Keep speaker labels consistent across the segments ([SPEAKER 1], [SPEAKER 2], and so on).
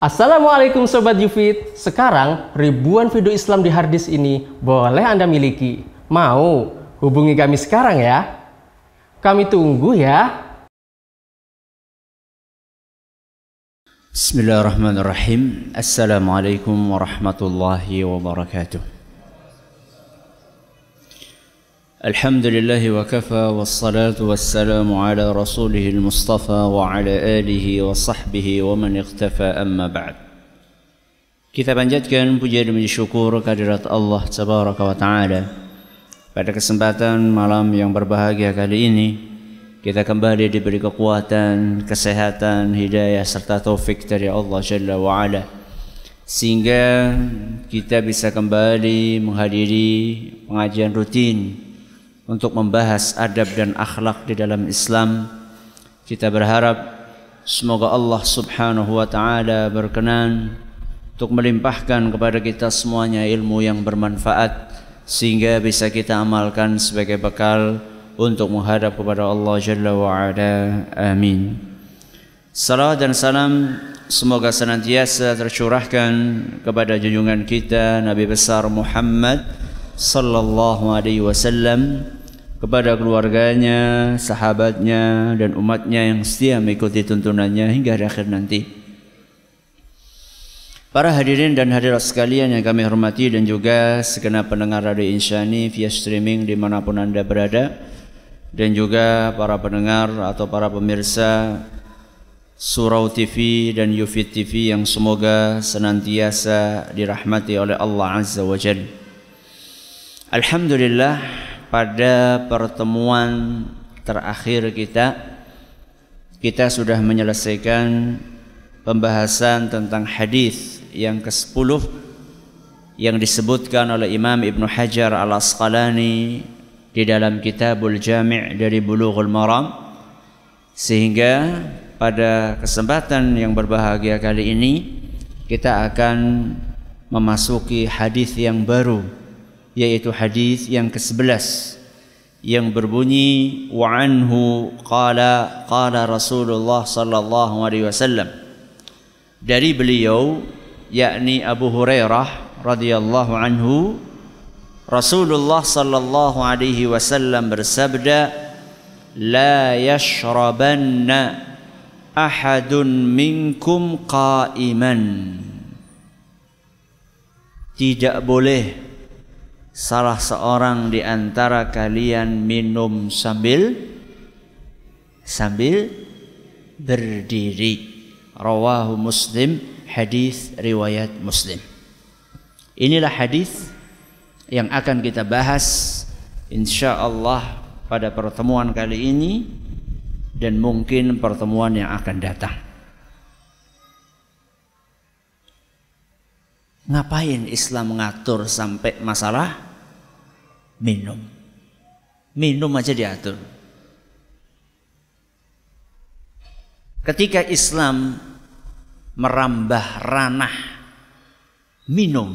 [SPEAKER 1] Assalamualaikum Sobat Yufit. Sekarang ribuan video Islam di harddisk ini boleh Anda miliki. Mau? Hubungi kami sekarang ya? Kami tunggu ya.
[SPEAKER 2] Bismillahirrahmanirrahim. Assalamualaikum warahmatullahi wabarakatuh الحمد لله وكفى والصلاة والسلام على رسوله المصطفى وعلى آله وصحبه ومن اختفى أما بعد Kita panjatkan puja dan syukur kehadirat Allah Tabaraka wa Ta'ala Pada kesempatan malam yang berbahagia kali ini Kita kembali diberi kekuatan, kesehatan, hidayah serta taufik dari Allah Jalla wa Ala Sehingga kita bisa kembali menghadiri pengajian rutin untuk membahas adab dan akhlak di dalam Islam. Kita berharap semoga Allah Subhanahu wa taala berkenan untuk melimpahkan kepada kita semuanya ilmu yang bermanfaat sehingga bisa kita amalkan sebagai bekal untuk menghadap kepada Allah Jalla wa Ala. Amin. Salam dan salam semoga senantiasa tercurahkan kepada junjungan kita Nabi besar Muhammad sallallahu alaihi wasallam kepada keluarganya, sahabatnya, dan umatnya yang setia mengikuti tuntunannya hingga akhir nanti. Para hadirin dan hadirat sekalian yang kami hormati dan juga segenap pendengar Radio Insyani via streaming di mana pun anda berada dan juga para pendengar atau para pemirsa Surau TV dan Yufid TV yang semoga senantiasa dirahmati oleh Allah Azza wa Jalla. Alhamdulillah pada pertemuan terakhir kita kita sudah menyelesaikan pembahasan tentang hadis yang ke-10 yang disebutkan oleh Imam Ibn Hajar Al-Asqalani di dalam Kitabul Jami' dari Bulughul Maram. Sehingga pada kesempatan yang berbahagia kali ini kita akan memasuki hadis yang baru yaitu hadis yang ke-11 yang berbunyi wa anhu qala qala Rasulullah sallallahu alaihi wasallam. Dari beliau yakni Abu Hurairah radhiyallahu anhu Rasulullah sallallahu alaihi wasallam bersabda la yashrabanna ahadun minkum qa'iman. Tidak boleh salah seorang di antara kalian minum sambil sambil berdiri. Rawahu Muslim, hadis riwayat Muslim. Inilah hadis yang akan kita bahas insyaallah pada pertemuan kali ini dan mungkin pertemuan yang akan datang. Ngapain Islam mengatur sampai masalah minum? Minum aja diatur. Ketika Islam merambah ranah minum,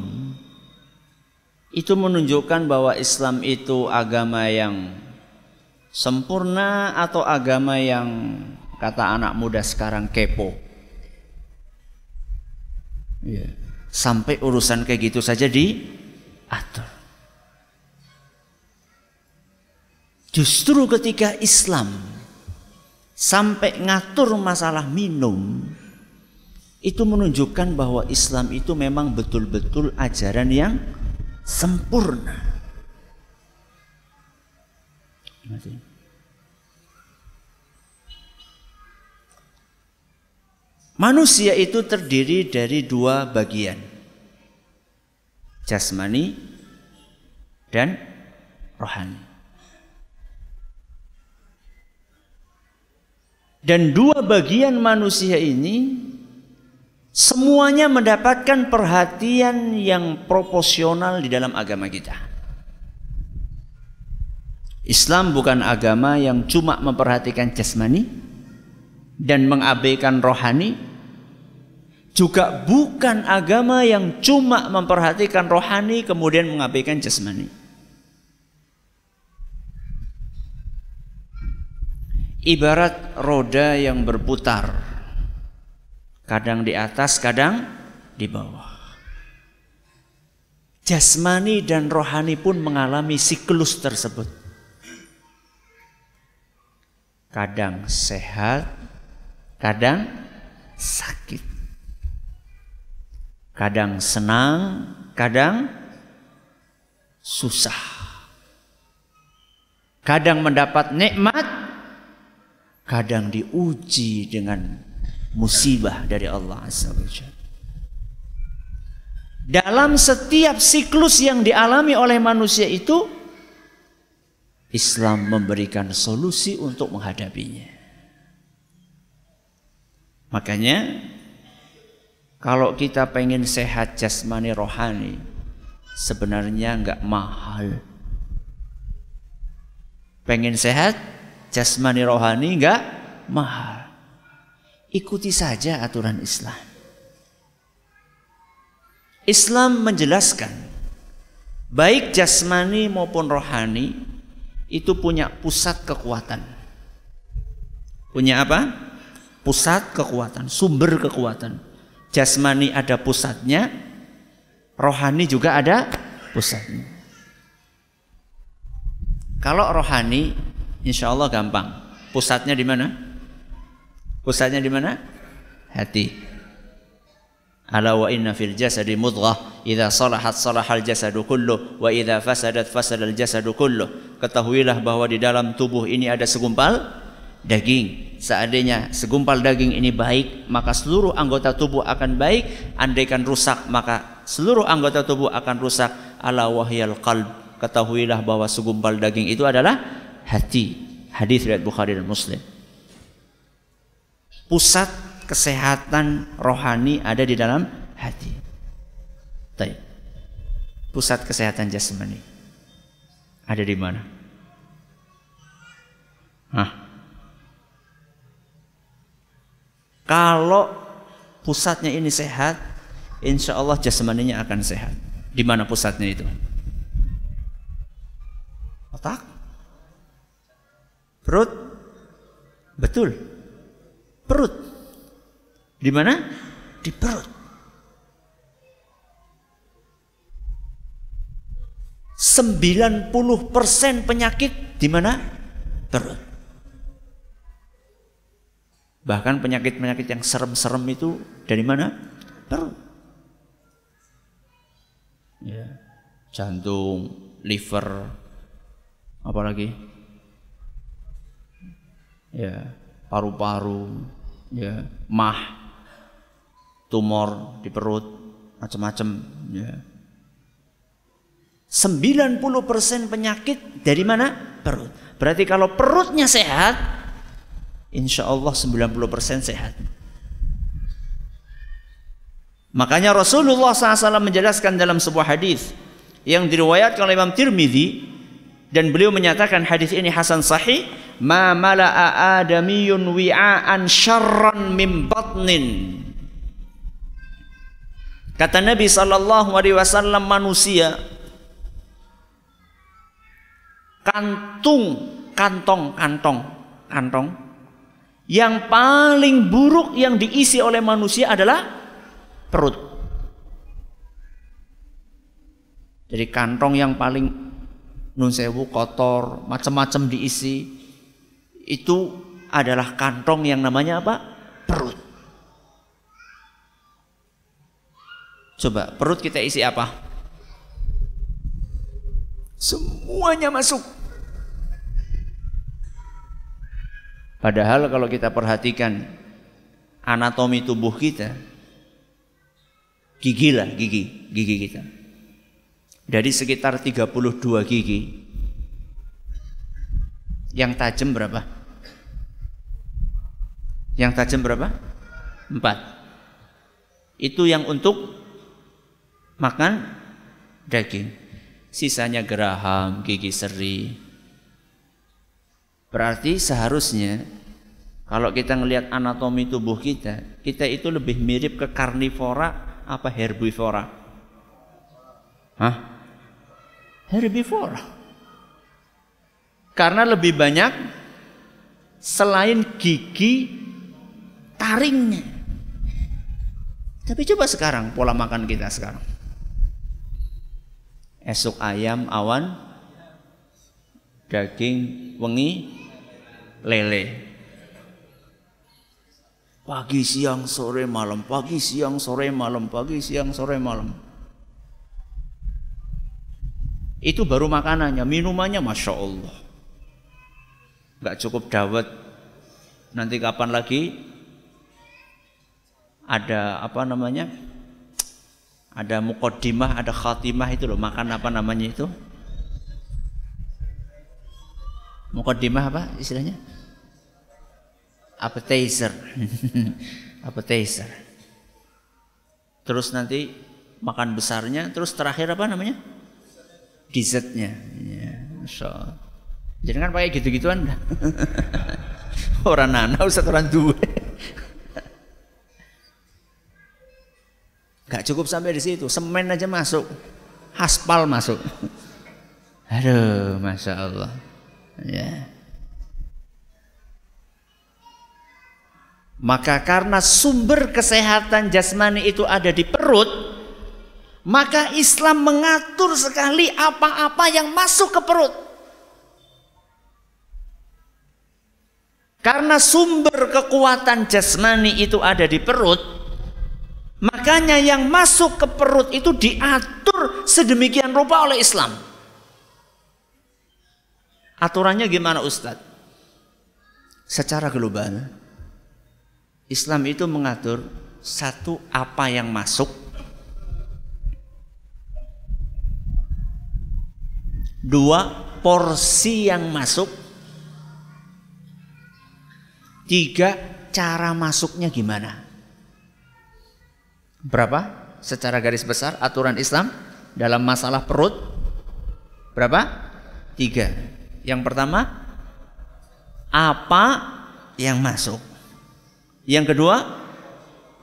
[SPEAKER 2] itu menunjukkan bahwa Islam itu agama yang sempurna atau agama yang kata anak muda sekarang kepo. Yeah sampai urusan kayak gitu saja diatur. Justru ketika Islam sampai ngatur masalah minum itu menunjukkan bahwa Islam itu memang betul-betul ajaran yang sempurna. Manusia itu terdiri dari dua bagian. Jasmani dan rohani. Dan dua bagian manusia ini semuanya mendapatkan perhatian yang proporsional di dalam agama kita. Islam bukan agama yang cuma memperhatikan jasmani, dan mengabaikan rohani juga bukan agama yang cuma memperhatikan rohani kemudian mengabaikan jasmani. Ibarat roda yang berputar. Kadang di atas, kadang di bawah. Jasmani dan rohani pun mengalami siklus tersebut. Kadang sehat, kadang sakit. Kadang senang, kadang susah. Kadang mendapat nikmat, kadang diuji dengan musibah dari Allah Azza Dalam setiap siklus yang dialami oleh manusia itu Islam memberikan solusi untuk menghadapinya. Makanya kalau kita pengen sehat jasmani rohani sebenarnya nggak mahal. Pengen sehat jasmani rohani nggak mahal. Ikuti saja aturan Islam. Islam menjelaskan baik jasmani maupun rohani itu punya pusat kekuatan. Punya apa? Pusat kekuatan, sumber kekuatan. Jasmani ada pusatnya, rohani juga ada pusatnya. Kalau rohani, insya Allah gampang. Pusatnya di mana? Pusatnya di mana? Hati. Ala wa inna fil jasadi mudghah idza salahat salahal jasadu kullu wa idza fasadat fasadal jasadu kullu. Ketahuilah bahwa di dalam tubuh ini ada segumpal daging. Seandainya segumpal daging ini baik, maka seluruh anggota tubuh akan baik. Andaikan rusak, maka seluruh anggota tubuh akan rusak. Ala wahyal qalb. Ketahuilah bahwa segumpal daging itu adalah hati. Hadis riwayat Bukhari dan Muslim pusat kesehatan rohani ada di dalam hati. Taib. Pusat kesehatan jasmani ada di mana? Hah? Kalau pusatnya ini sehat, insya Allah jasmaninya akan sehat. Di mana pusatnya itu? Otak? Perut? Betul perut. Di mana? Di perut. Sembilan puluh persen penyakit di mana? Perut. Bahkan penyakit-penyakit yang serem-serem itu dari mana? Perut. Ya. Jantung, liver, apalagi? Ya, paru-paru, ya, mah, tumor di perut, macam-macam, ya. 90% penyakit dari mana? Perut. Berarti kalau perutnya sehat, insya Allah 90% sehat. Makanya Rasulullah SAW menjelaskan dalam sebuah hadis yang diriwayatkan oleh Imam Tirmidzi dan beliau menyatakan hadis ini hasan sahih ma mala'a adamiyun wi'an syarran min batnin kata Nabi sallallahu alaihi wasallam manusia kantung kantong kantong kantong yang paling buruk yang diisi oleh manusia adalah perut jadi kantong yang paling nun sewu kotor, macam-macam diisi. Itu adalah kantong yang namanya apa? Perut. Coba perut kita isi apa? Semuanya masuk. Padahal kalau kita perhatikan anatomi tubuh kita, gigi lah gigi, gigi kita dari sekitar 32 gigi yang tajam berapa? Yang tajam berapa? Empat. Itu yang untuk makan daging. Sisanya geraham, gigi seri. Berarti seharusnya kalau kita ngelihat anatomi tubuh kita, kita itu lebih mirip ke karnivora apa herbivora? Hah? herbivora. Karena lebih banyak selain gigi taringnya. Tapi coba sekarang pola makan kita sekarang. Esok ayam, awan, daging, wengi, lele. Pagi, siang, sore, malam, pagi, siang, sore, malam, pagi, siang, sore, malam. Itu baru makanannya, minumannya Masya Allah. Gak cukup dawet. Nanti kapan lagi ada apa namanya ada mukodimah ada khatimah itu loh makan apa namanya itu mukodimah apa istilahnya appetizer appetizer terus nanti makan besarnya terus terakhir apa namanya dessertnya ya, so. jadi kan pakai gitu-gituan orang nana usah orang tua Gak cukup sampai di situ, semen aja masuk, aspal masuk. Aduh, masya Allah. Ya. Maka karena sumber kesehatan jasmani itu ada di perut, maka Islam mengatur sekali apa-apa yang masuk ke perut. Karena sumber kekuatan jasmani itu ada di perut, Makanya yang masuk ke perut itu diatur sedemikian rupa oleh Islam. Aturannya gimana Ustadz? Secara global, Islam itu mengatur satu apa yang masuk, dua porsi yang masuk, tiga cara masuknya gimana. Berapa? Secara garis besar aturan Islam dalam masalah perut berapa? Tiga. Yang pertama apa yang masuk. Yang kedua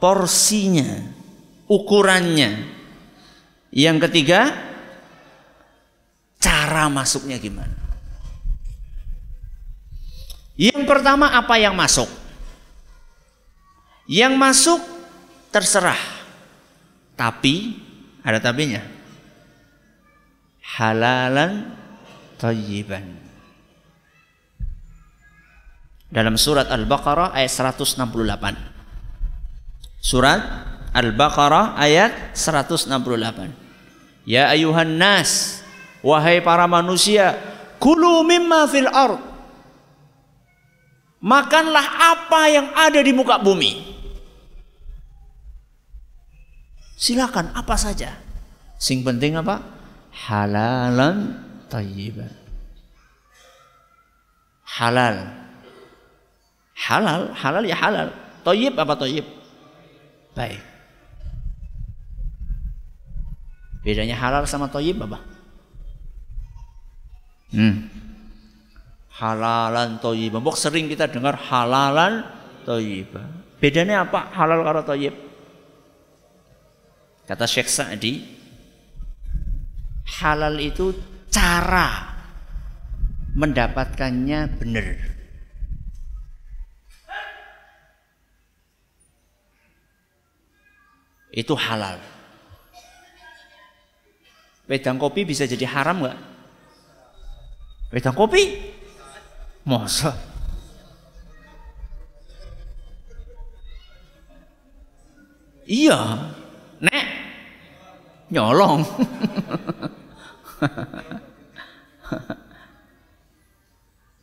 [SPEAKER 2] porsinya, ukurannya. Yang ketiga cara masuknya gimana. Yang pertama apa yang masuk? Yang masuk terserah tapi ada tabinya. Halalan tayyiban. Dalam surat Al-Baqarah ayat 168. Surat Al-Baqarah ayat 168. Ya ayuhan nas, wahai para manusia, kulu mimma fil ard. Makanlah apa yang ada di muka bumi. Silakan apa saja. Sing penting apa? Halalan tayyiban. Halal. Halal, halal ya halal. Tayyib apa tayyib? Baik. Bedanya halal sama tayyib apa? Hmm. Halalan tayyiban. Bok sering kita dengar halalan tayyiban. Bedanya apa halal karo tayyib? Kata Syekh Sa'di, halal itu cara mendapatkannya benar. Itu halal. Wedang kopi bisa jadi haram nggak? Wedang kopi? Masa? Iya, Nek nyolong.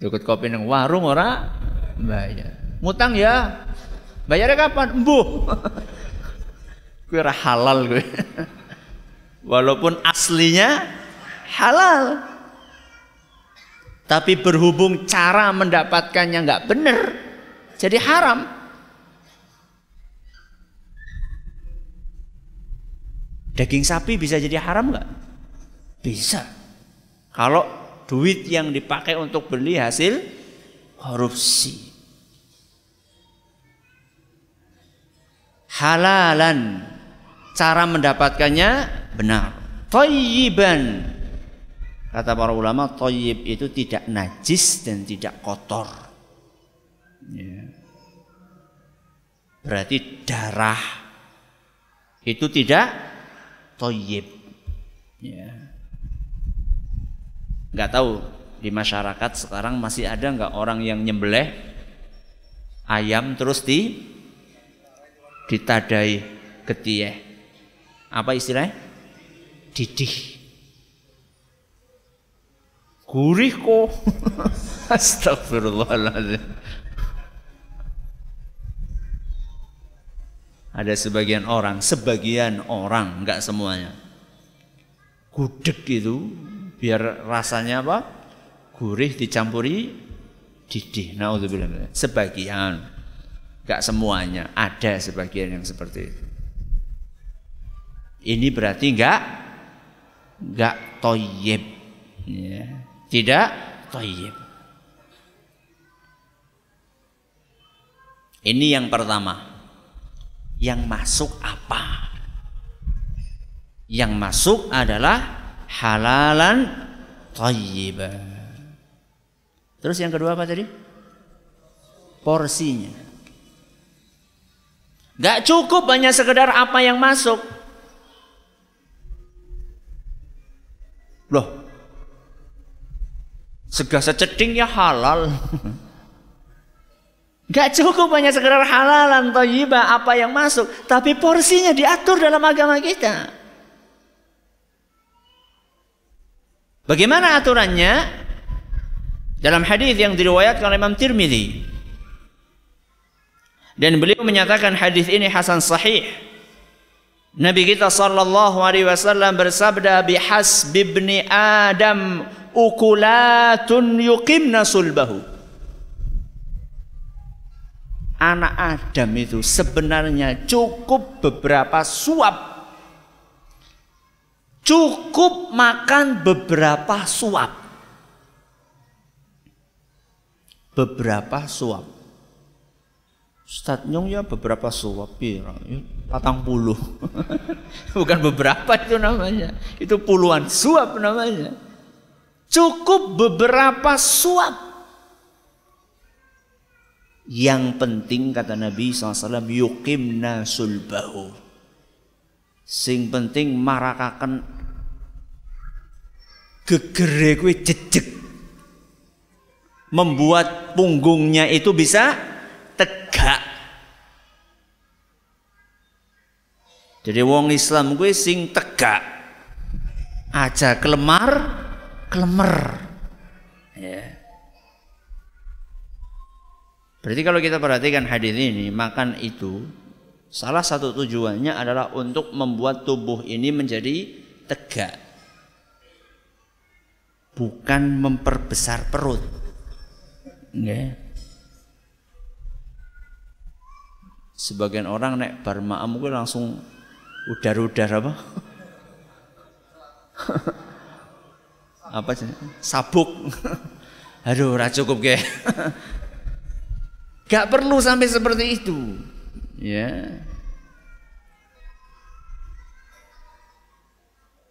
[SPEAKER 2] Ikut kopi neng warung ora bayar. Ngutang ya. Bayarnya kapan? Embuh. gue halal gue. Walaupun aslinya halal. Tapi berhubung cara mendapatkannya nggak benar, jadi haram. Daging sapi bisa jadi haram nggak? Bisa. Kalau duit yang dipakai untuk beli hasil korupsi. Halalan. Cara mendapatkannya benar. Toyiban. Kata para ulama, toyib itu tidak najis dan tidak kotor. Ya. Berarti darah itu tidak toyib. Ya. Tahu di masyarakat sekarang masih ada nggak orang yang nyembelih ayam terus di ditadai ketieh. Apa istilahnya? Didih. Gurih kok. Astagfirullahaladzim. Ada sebagian orang, sebagian orang, enggak semuanya. Gudeg itu biar rasanya apa? Gurih dicampuri didih. Nauzubillah. Sebagian. Enggak semuanya, ada sebagian yang seperti itu. Ini berarti enggak enggak toyib. Ya. Tidak toyib. Ini yang pertama. Yang masuk apa? Yang masuk adalah halalan toyibah. Terus yang kedua apa tadi? Porsinya. Gak cukup hanya sekedar apa yang masuk. Loh, segala seceding ya halal. Gak cukup hanya sekedar halalan toyibah apa yang masuk. Tapi porsinya diatur dalam agama kita. Bagaimana aturannya? Dalam hadis yang diriwayatkan oleh Imam Tirmidzi. Dan beliau menyatakan hadis ini hasan sahih. Nabi kita sallallahu alaihi wasallam bersabda bihas bibni Adam ukulatun yuqimna sulbahu. Anak Adam itu sebenarnya cukup beberapa suap. Cukup makan beberapa suap. Beberapa suap. Ustaz Nyong ya beberapa suap ya, patang puluh. Bukan beberapa itu namanya. Itu puluhan suap namanya. Cukup beberapa suap. Yang penting kata Nabi SAW yukimna sulbahu. Sing penting marakakan gegere jejek. Membuat punggungnya itu bisa tegak. Jadi wong Islam gue sing tegak. Aja kelemar, kelemer. Ya. Berarti kalau kita perhatikan hadis ini, makan itu salah satu tujuannya adalah untuk membuat tubuh ini menjadi tegak. Bukan memperbesar perut. Okay. Sebagian orang nek bar ma'am gue langsung udar-udar apa? apa sih? Sabuk. Aduh, ora cukup ke. Gak perlu sampai seperti itu. Ya.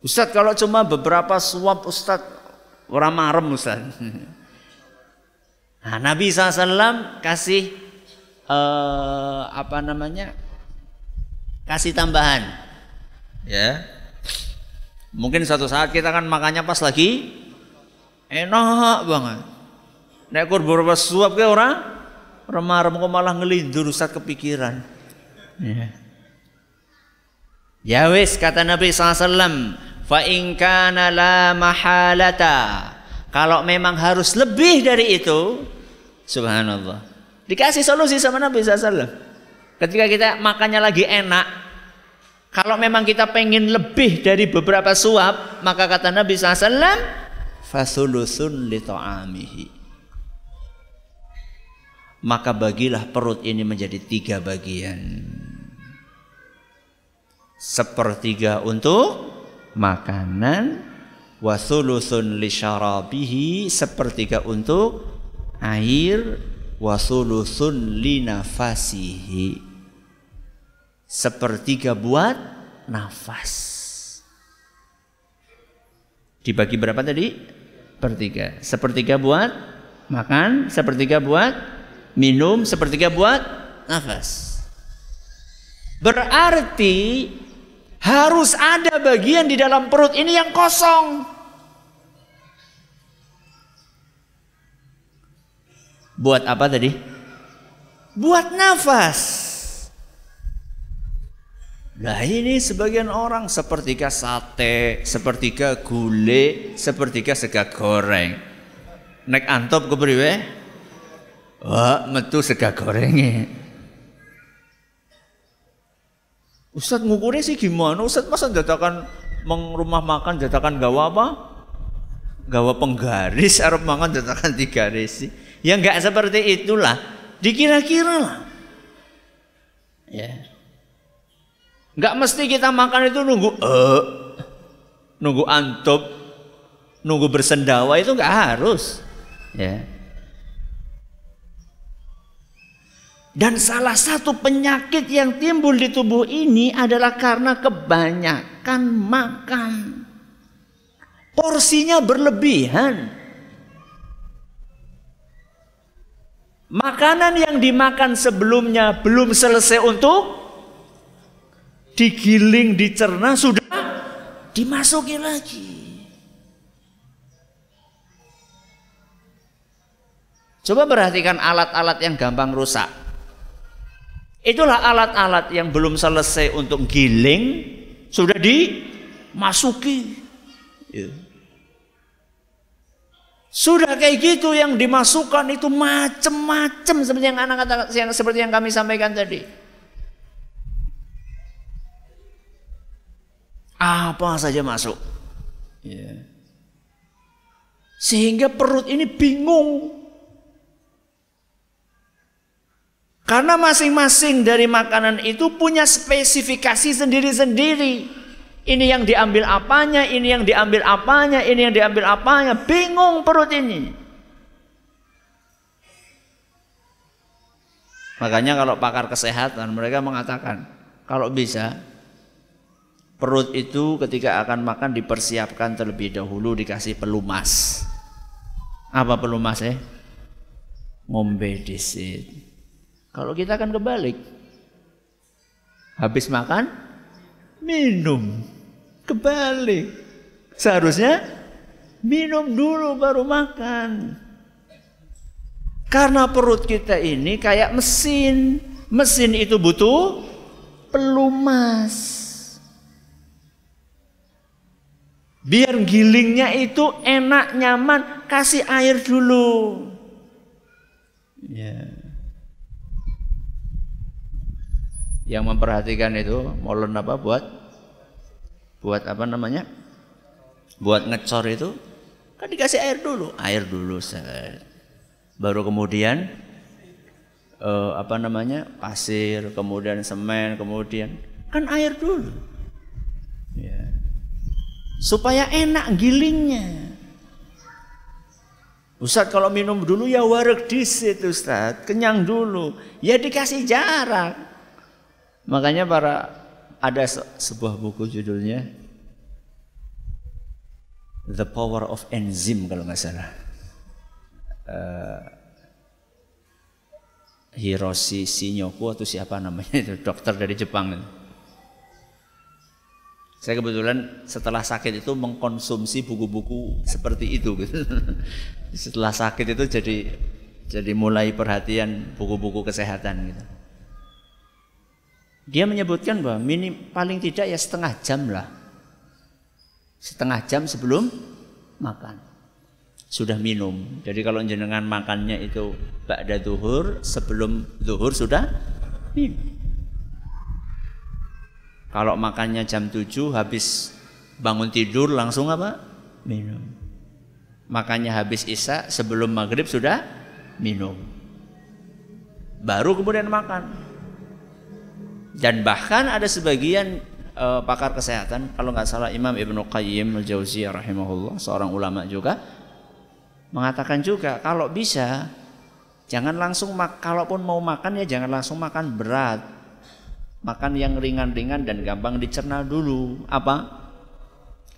[SPEAKER 2] Ustadz kalau cuma beberapa suap Ustadz orang marem Ustadz. Nah, Nabi SAW kasih uh, apa namanya kasih tambahan. Ya. Mungkin suatu saat kita kan makannya pas lagi enak banget. Nek kur beberapa suap ke orang remar kok malah ngelindur saat kepikiran. Ya. Ya wis kata Nabi SAW fa in kana la mahalata. Kalau memang harus lebih dari itu subhanallah Dikasih solusi sama Nabi SAW. Ketika kita makannya lagi enak, kalau memang kita pengen lebih dari beberapa suap, maka kata Nabi SAW, fasulusun li ta'amihi. Maka bagilah perut ini menjadi tiga bagian. Sepertiga untuk makanan, wasulusun li syarabihi, sepertiga untuk air, wasulusun linafasihi sepertiga buat nafas. Dibagi berapa tadi? Pertiga sepertiga buat makan sepertiga buat minum sepertiga buat nafas. Berarti Harus ada bagian di dalam perut ini yang kosong. Buat apa tadi? Buat nafas. Nah ini sebagian orang sepertiga sate, sepertiga gulai, sepertiga sega goreng. Nek antop kepriwe? Wah, metu sega gorengnya. Ustadz ngukurnya sih gimana? Ustadz masa dadakan meng rumah makan dadakan gawa apa? Gawa penggaris, arab makan dadakan tiga garis. Ya enggak seperti itulah. Dikira-kira lah. Ya. Enggak mesti kita makan itu nunggu eh nunggu antop, nunggu bersendawa itu enggak harus. Ya. Dan salah satu penyakit yang timbul di tubuh ini adalah karena kebanyakan makan. Porsinya berlebihan. Makanan yang dimakan sebelumnya belum selesai untuk digiling, dicerna, sudah dimasuki lagi. Coba perhatikan alat-alat yang gampang rusak. Itulah alat-alat yang belum selesai untuk giling, sudah dimasuki. Ya. Sudah kayak gitu yang dimasukkan itu macam-macam seperti yang anak kata yang seperti yang kami sampaikan tadi. Apa saja masuk. Ya. Sehingga perut ini bingung. Karena masing-masing dari makanan itu punya spesifikasi sendiri-sendiri. Ini yang diambil apanya, ini yang diambil apanya, ini yang diambil apanya. Bingung perut ini. Makanya kalau pakar kesehatan mereka mengatakan kalau bisa Perut itu ketika akan makan dipersiapkan terlebih dahulu dikasih pelumas. Apa pelumas eh? Ngombe disit. Kalau kita akan kebalik. Habis makan minum. Kebalik. Seharusnya minum dulu baru makan. Karena perut kita ini kayak mesin. Mesin itu butuh pelumas. Biar gilingnya itu enak, nyaman, kasih air dulu. Ya. Yang memperhatikan itu molen apa buat buat apa namanya? Buat ngecor itu kan dikasih air dulu, air dulu. Baru kemudian uh, apa namanya? pasir, kemudian semen, kemudian kan air dulu. Ya supaya enak gilingnya. Ustadz kalau minum dulu ya warek disit Ustadz, kenyang dulu. Ya dikasih jarak. Makanya para ada sebuah buku judulnya The Power of Enzyme kalau nggak salah. Uh, Hiroshi Shinyoku atau siapa namanya itu dokter dari Jepang saya kebetulan setelah sakit itu mengkonsumsi buku-buku seperti itu. Gitu. setelah sakit itu jadi jadi mulai perhatian buku-buku kesehatan gitu. Dia menyebutkan bahwa minim paling tidak ya setengah jam lah. Setengah jam sebelum makan. Sudah minum. Jadi kalau jenengan makannya itu ba'da duhur, sebelum duhur sudah minum. Kalau makannya jam 7 habis bangun tidur langsung apa? Minum. Makannya habis isya sebelum maghrib sudah minum. Baru kemudian makan. Dan bahkan ada sebagian uh, pakar kesehatan, kalau nggak salah Imam Ibnu Qayyim al-Jauziyah rahimahullah, seorang ulama juga mengatakan juga kalau bisa jangan langsung mak kalaupun mau makan ya jangan langsung makan berat Makan yang ringan-ringan dan gampang dicerna dulu. Apa?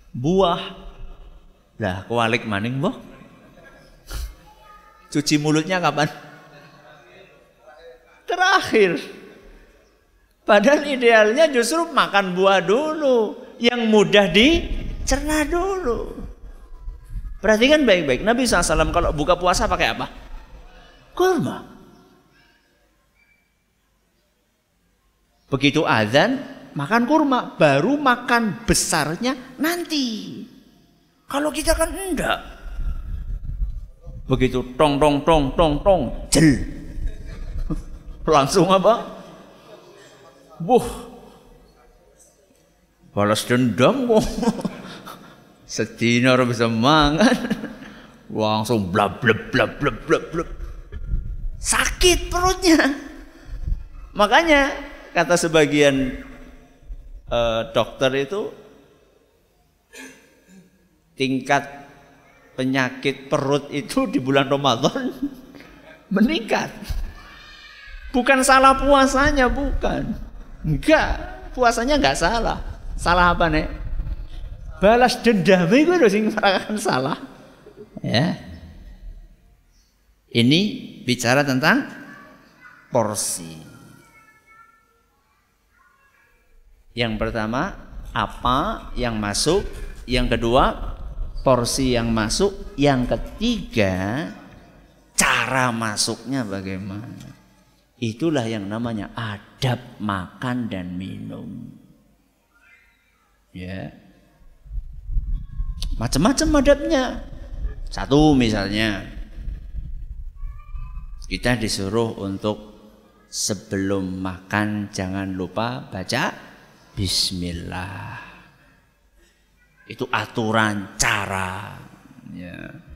[SPEAKER 2] Buah. Lah, kualik maning, boh. Cuci mulutnya kapan? Terakhir. Padahal idealnya justru makan buah dulu, yang mudah dicerna dulu. Perhatikan baik-baik. Nabi SAW kalau buka puasa pakai apa? Kurma. Begitu azan, makan kurma. Baru makan besarnya nanti. Kalau kita kan enggak. Begitu tong tong tong tong tong, jel. Langsung apa? Buh. Balas dendam kok. Sedina orang bisa mangan. Langsung blab blab blab blab blab blab. Sakit perutnya. Makanya kata sebagian uh, dokter itu tingkat penyakit perut itu di bulan Ramadan meningkat. Bukan salah puasanya, bukan. Enggak, puasanya enggak salah. Salah apa nih? balas dendam itu lho sing salah. Ya. Ini bicara tentang porsi. Yang pertama, apa yang masuk? Yang kedua, porsi yang masuk. Yang ketiga, cara masuknya bagaimana? Itulah yang namanya adab makan dan minum. Ya. Macam-macam adabnya. Satu misalnya kita disuruh untuk sebelum makan jangan lupa baca bismillah. Itu aturan cara. Ya.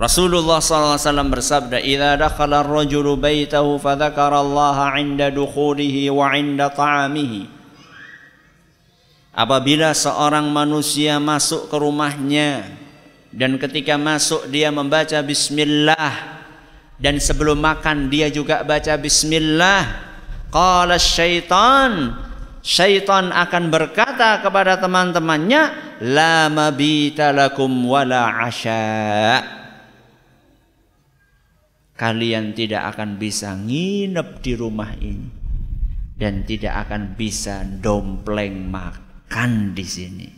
[SPEAKER 2] Rasulullah SAW bersabda, "Idza dakhala ar-rajulu baitahu fadzakara Allah 'inda dukhulihi wa 'inda ta'amihi." Apabila seorang manusia masuk ke rumahnya dan ketika masuk dia membaca bismillah dan sebelum makan dia juga baca bismillah qala syaitan syaitan akan berkata kepada teman-temannya la mabita lakum wala asya kalian tidak akan bisa nginep di rumah ini dan tidak akan bisa dompleng makan di sini.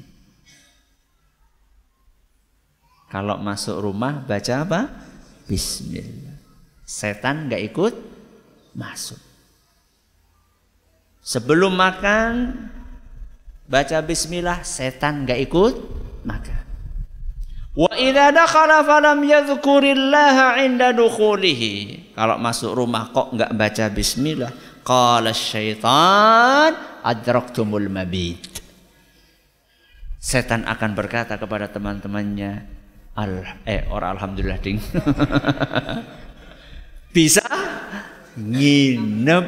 [SPEAKER 2] Kalau masuk rumah baca apa? Bismillah. Setan nggak ikut masuk. Sebelum makan baca bismillah, setan nggak ikut makan. Wa idza dakhala falam yadhkurillaha 'inda dukhulihi. Kalau masuk rumah kok nggak baca bismillah, qala syaitan adraktumul mabit. Setan akan berkata kepada teman-temannya al eh orang alhamdulillah ding. Bisa nginep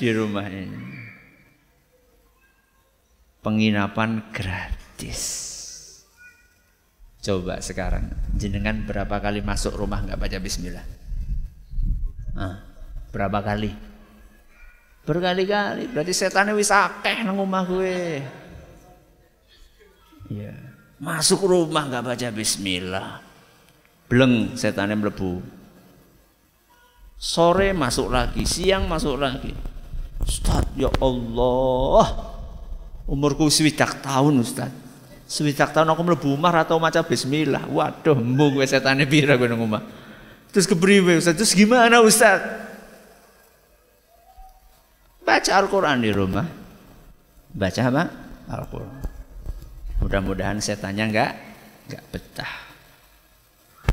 [SPEAKER 2] di rumah ini. Penginapan gratis coba sekarang jenengan berapa kali masuk rumah nggak baca Bismillah ah, berapa kali berkali-kali berarti setannya wis akeh nang omah gue Ya. Masuk rumah nggak baca bismillah. Bleng setannya melebu. Sore masuk lagi, siang masuk lagi. Ustaz, ya Allah. Umurku swidak tahun Ustaz. Swidak tahun aku melebu rumah atau maca bismillah. Waduh, mbok gue setannya pira gue nang omah. Terus kepriwe Ustaz? Terus gimana Ustaz? Baca Al-Quran di rumah. Baca apa? Al-Quran. Mudah-mudahan setannya enggak enggak betah.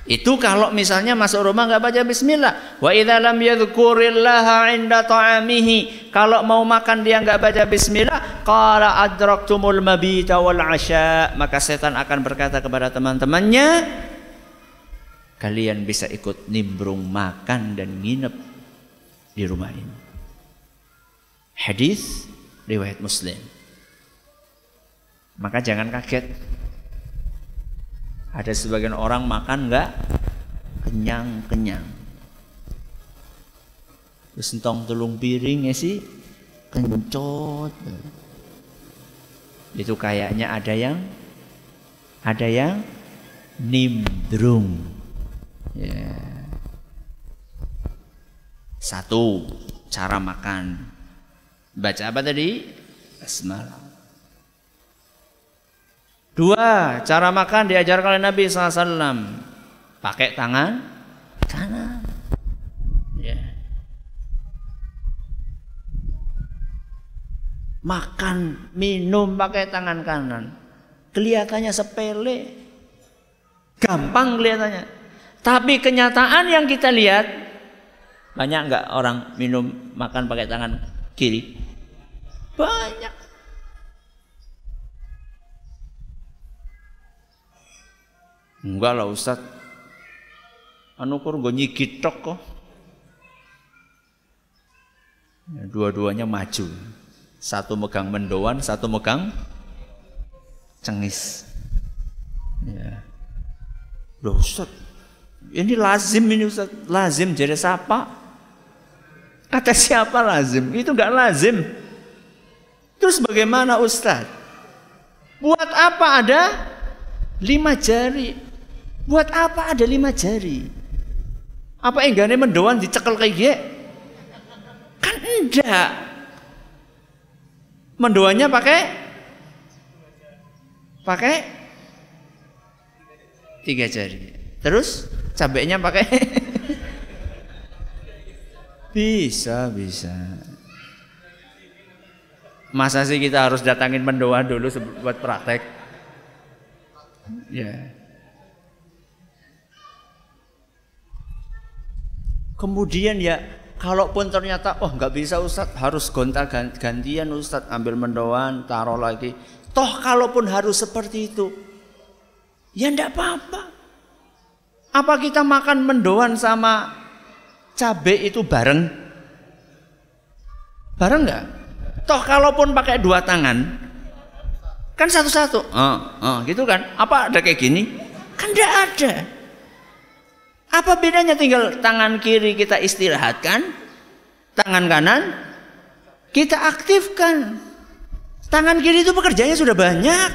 [SPEAKER 2] Itu kalau misalnya masuk rumah enggak baca bismillah. Wa idza lam yadhkurillaha 'inda ta'amihi. Kalau mau makan dia enggak baca bismillah, qala adraktumul mabita wal 'asya. Maka setan akan berkata kepada teman-temannya, kalian bisa ikut nimbrung makan dan nginep di rumah ini. Hadis riwayat Muslim. Maka jangan kaget. Ada sebagian orang makan enggak kenyang-kenyang. Terus entong telung piring ya sih kencot. Itu kayaknya ada yang ada yang nimbrung. Ya. Satu, cara makan. Baca apa tadi? Basmalah. Dua, cara makan diajarkan oleh Nabi SAW. Pakai tangan kanan. Ya. Makan, minum pakai tangan kanan. Kelihatannya sepele. Gampang kelihatannya. Tapi kenyataan yang kita lihat banyak nggak orang minum makan pakai tangan kiri? Banyak. Enggak lah Ustaz. Anu kur gue nyigit kok. Ya, dua-duanya maju. Satu megang mendoan, satu megang cengis. Ya. Loh Ustaz, ini lazim ini Ustaz. Lazim jadi siapa? Kata siapa lazim? Itu enggak lazim. Terus bagaimana Ustaz? Buat apa ada lima jari? Buat apa ada lima jari? Apa enggaknya mendoan dicekel kayak gini? Kan enggak. Mendoannya pakai pakai tiga jari. Terus cabenya pakai bisa bisa. Masa sih kita harus datangin mendoan dulu buat praktek? Ya. Yeah. Kemudian ya kalaupun ternyata oh nggak bisa Ustadz harus gonta gantian Ustadz ambil mendoan taruh lagi. Toh kalaupun harus seperti itu ya ndak apa-apa. Apa kita makan mendoan sama cabai itu bareng? Bareng nggak? Toh kalaupun pakai dua tangan kan satu-satu. Oh, oh, gitu kan? Apa ada kayak gini? Kan ndak ada. Apa bedanya tinggal tangan kiri kita istirahatkan, tangan kanan kita aktifkan. Tangan kiri itu pekerjaannya sudah banyak.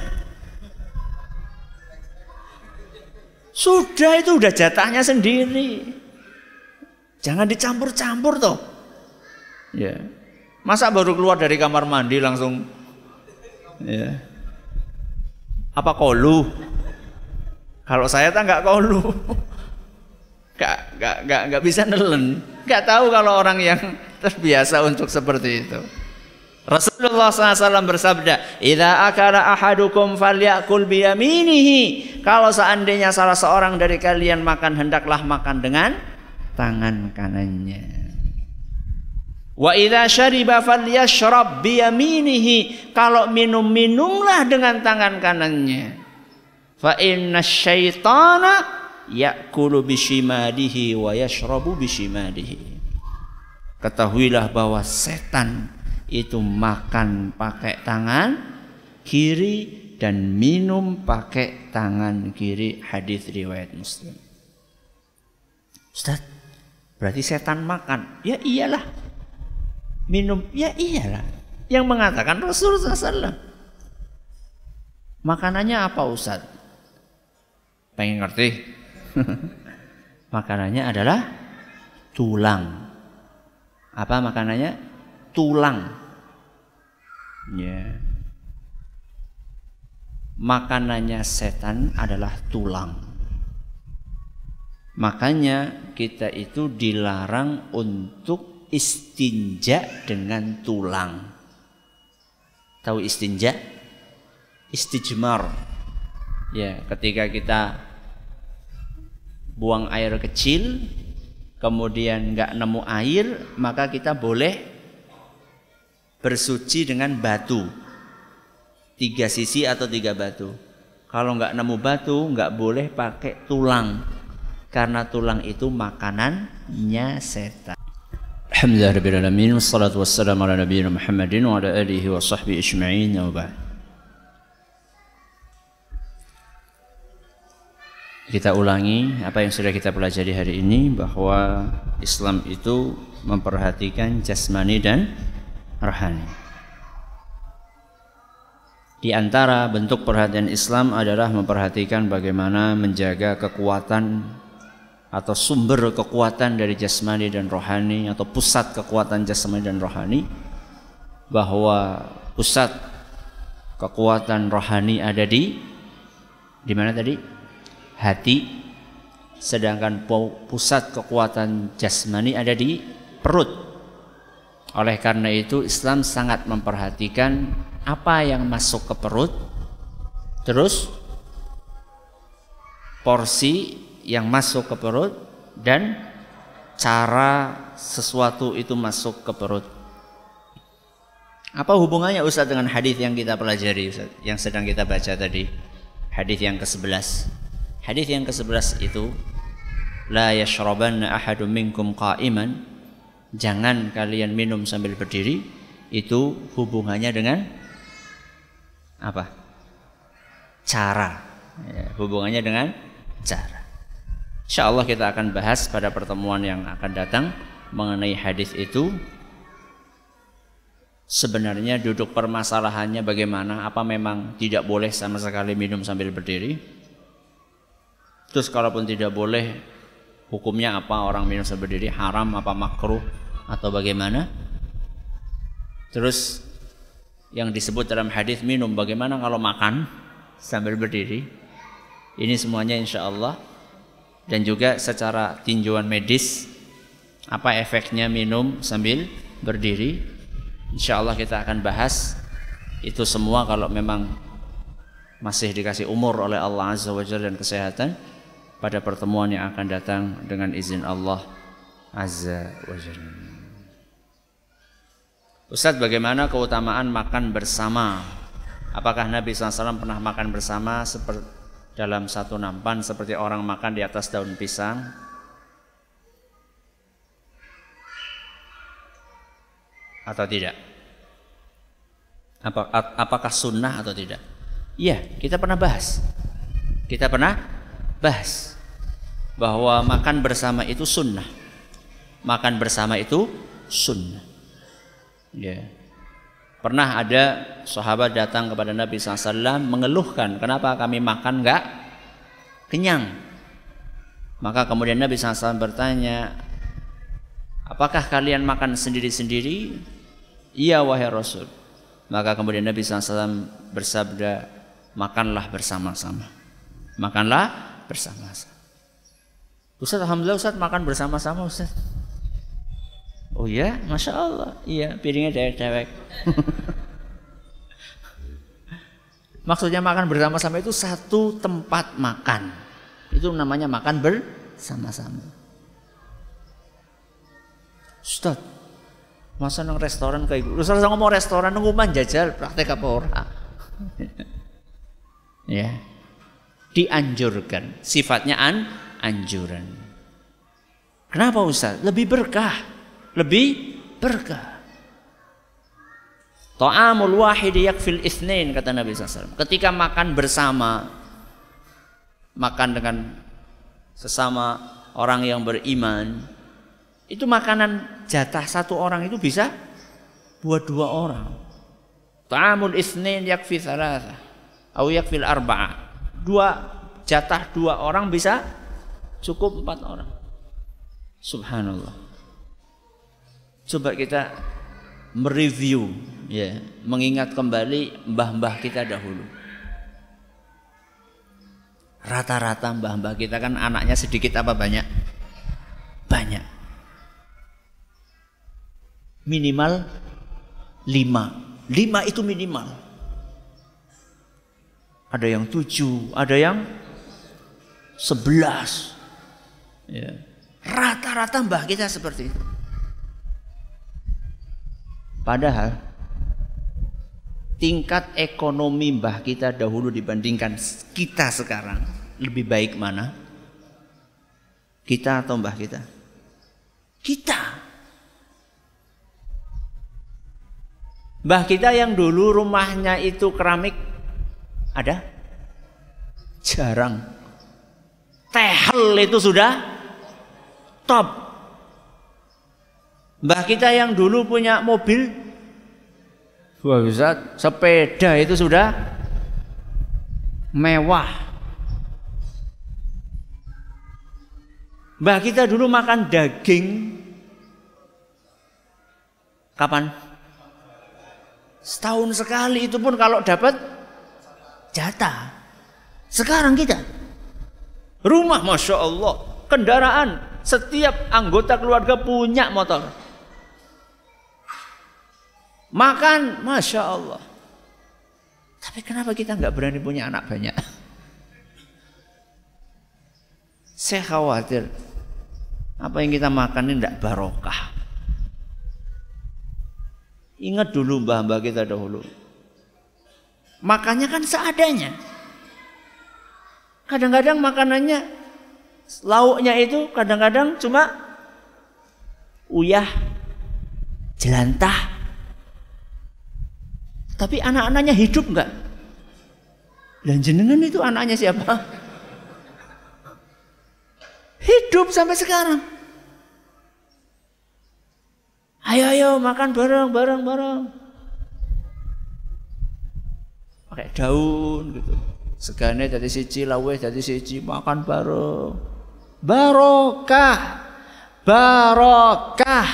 [SPEAKER 2] Sudah itu udah jatahnya sendiri. Jangan dicampur-campur toh. Ya. Masa baru keluar dari kamar mandi langsung ya. Apa kolu? Kalau saya tak nggak kolu. Gak, gak, gak, gak bisa nelen. Gak tahu kalau orang yang terbiasa untuk seperti itu. Rasulullah SAW bersabda, "Idza akala ahadukum falyakul biyaminihi." Kalau seandainya salah seorang dari kalian makan hendaklah makan dengan tangan kanannya. Wa idza syariba falyashrab biyaminihi. Kalau minum minumlah dengan tangan kanannya. Fa inna syaitana ya'kulu bishimalihi wa yashrabu bishimalihi. Ketahuilah bahwa setan itu makan pakai tangan kiri dan minum pakai tangan kiri hadis riwayat Muslim. Ustaz, berarti setan makan? Ya iyalah. Minum? Ya iyalah. Yang mengatakan Rasulullah SAW. Makanannya apa Ustaz? Pengen ngerti? makanannya adalah tulang. Apa makanannya? Tulang. Ya. Makanannya setan adalah tulang. Makanya kita itu dilarang untuk istinja dengan tulang. Tahu istinja? Istijmar. Ya, ketika kita buang air kecil kemudian nggak nemu air maka kita boleh bersuci dengan batu. Tiga sisi atau tiga batu. Kalau nggak nemu batu nggak boleh pakai tulang. Karena tulang itu makanannya setan.
[SPEAKER 1] Alhamdulillah wassalatu wassalamu ala nabiyina Muhammadin wa ala alihi wa sahbihi ajma'in. Wa ba'd Kita ulangi apa yang sudah kita pelajari hari ini bahwa Islam itu memperhatikan jasmani dan rohani. Di antara bentuk perhatian Islam adalah memperhatikan bagaimana menjaga kekuatan atau sumber kekuatan dari jasmani dan rohani atau pusat kekuatan jasmani dan rohani
[SPEAKER 2] bahwa pusat kekuatan rohani ada di di mana tadi? Hati. Sedangkan pusat kekuatan jasmani ada di perut. Oleh karena itu Islam sangat memperhatikan apa yang masuk ke perut. Terus porsi yang masuk ke perut dan cara sesuatu itu masuk ke perut. Apa hubungannya Ustaz dengan hadis yang kita pelajari Ustaz, yang sedang kita baca tadi? Hadis yang ke-11. Hadis yang ke-11 itu la yashrabanna ahadun minkum qa'iman. Jangan kalian minum sambil berdiri. Itu hubungannya dengan apa? Cara. Ya, hubungannya dengan cara. Insya Allah kita akan bahas pada pertemuan yang akan datang mengenai hadis itu sebenarnya duduk permasalahannya bagaimana? Apa memang tidak boleh sama sekali minum sambil berdiri? Terus kalaupun tidak boleh, hukumnya apa orang minum sambil berdiri? Haram apa makruh atau bagaimana? Terus yang disebut dalam hadis minum bagaimana kalau makan sambil berdiri? Ini semuanya insya Allah dan juga secara tinjauan medis apa efeknya minum sambil berdiri Insya Allah kita akan bahas itu semua kalau memang masih dikasih umur oleh Allah Azza wa Jalla dan kesehatan pada pertemuan yang akan datang dengan izin Allah Azza wa Jalla. Ustaz bagaimana keutamaan makan bersama? Apakah Nabi SAW pernah makan bersama seperti dalam satu nampan seperti orang makan di atas daun pisang? atau tidak? Apa, apakah sunnah atau tidak? Iya, kita pernah bahas. Kita pernah bahas bahwa makan bersama itu sunnah. Makan bersama itu sunnah. Ya. Pernah ada sahabat datang kepada Nabi SAW mengeluhkan kenapa kami makan enggak kenyang. Maka kemudian Nabi SAW bertanya, apakah kalian makan sendiri-sendiri Iya wahai Rasul. Maka kemudian Nabi SAW bersabda, makanlah bersama-sama. Makanlah bersama-sama. Ustaz, Alhamdulillah Ustaz makan bersama-sama Ustaz. Oh iya, Masya Allah. Iya, piringnya dewek-dewek. Maksudnya makan bersama-sama itu satu tempat makan. Itu namanya makan bersama-sama. Ustaz, Masa nang restoran kayak gitu. Terus ngomong restoran nunggu jajal praktek apa ora? ya. Dianjurkan. Sifatnya an anjuran. Kenapa Ustaz? Lebih berkah. Lebih berkah. Ta'amul wahid yakfil itsnain kata Nabi SAW. Ketika makan bersama makan dengan sesama orang yang beriman itu makanan jatah satu orang itu bisa buat dua orang. Ta'amul isnin yakfi thalatha. Au yakfil arba'a. Dua jatah dua orang bisa cukup empat orang. Subhanallah. Coba kita mereview ya, mengingat kembali mbah-mbah kita dahulu. Rata-rata mbah-mbah kita kan anaknya sedikit apa banyak? Banyak minimal lima. Lima itu minimal. Ada yang tujuh, ada yang sebelas. Ya. Rata-rata mbah kita seperti itu. Padahal tingkat ekonomi mbah kita dahulu dibandingkan kita sekarang lebih baik mana? Kita atau mbah kita? Kita. Mbah kita yang dulu rumahnya itu keramik ada? Jarang. Tehel itu sudah top. Mbah kita yang dulu punya mobil Wah bisa sepeda itu sudah mewah. Mbah kita dulu makan daging kapan? Setahun sekali itu pun kalau dapat jatah. Sekarang kita rumah masya Allah, kendaraan setiap anggota keluarga punya motor. Makan masya Allah. Tapi kenapa kita nggak berani punya anak banyak? Saya khawatir apa yang kita makan ini tidak barokah. Ingat dulu mbah-mbah kita dahulu. Makannya kan seadanya. Kadang-kadang makanannya lauknya itu kadang-kadang cuma uyah, jelantah. Tapi anak-anaknya hidup enggak? Dan jenengan itu anaknya siapa? Hidup sampai sekarang. Ayo ayo makan bareng bareng bareng. Pakai daun gitu. Segane dari siji, lawe dari siji, makan bareng. Barokah. Barokah.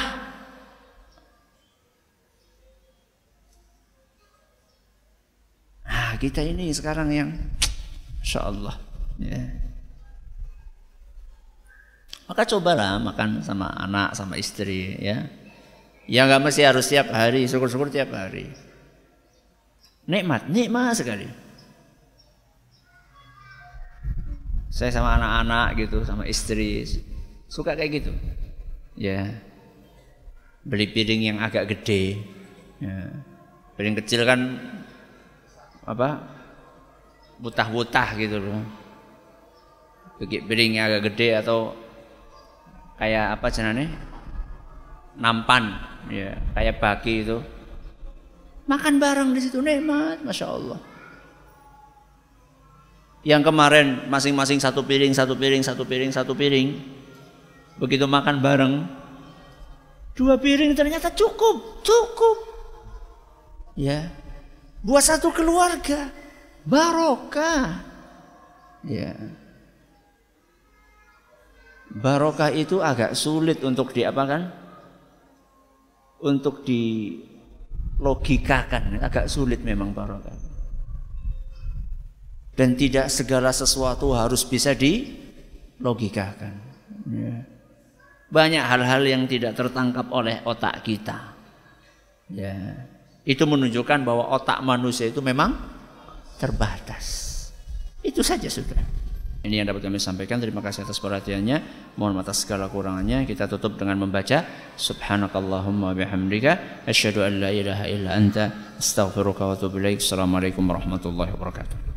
[SPEAKER 2] Nah, kita ini sekarang yang Insya Allah ya. Maka cobalah makan sama anak, sama istri ya. Ya nggak mesti harus tiap hari, syukur-syukur tiap hari. Nikmat, nikmat sekali. Saya sama anak-anak gitu, sama istri suka kayak gitu. Ya. Beli piring yang agak gede. Ya. Piring kecil kan apa? Butah-butah gitu loh. Piring yang agak gede atau kayak apa jenane? Nampan ya kayak baki itu makan bareng di situ nikmat masya Allah yang kemarin masing-masing satu piring satu piring satu piring satu piring. Begitu makan bareng. Dua piring ternyata cukup cukup. Ya. Buat satu keluarga. Barokah. Ya. Barokah itu agak sulit untuk diapakan? Untuk dilogikakan. Agak sulit memang barokah. Dan tidak segala sesuatu harus bisa dilogikakan. Ya. Banyak hal-hal yang tidak tertangkap oleh otak kita. Ya. Itu menunjukkan bahwa otak manusia itu memang terbatas. Itu saja sudah. Ini yang dapat kami sampaikan. Terima kasih atas perhatiannya. Mohon atas segala kurangannya. Kita tutup dengan membaca Subhanakallahumma bihamdika asyhadu an la ilaha illa anta astaghfiruka wa atubu. Assalamualaikum warahmatullahi wabarakatuh.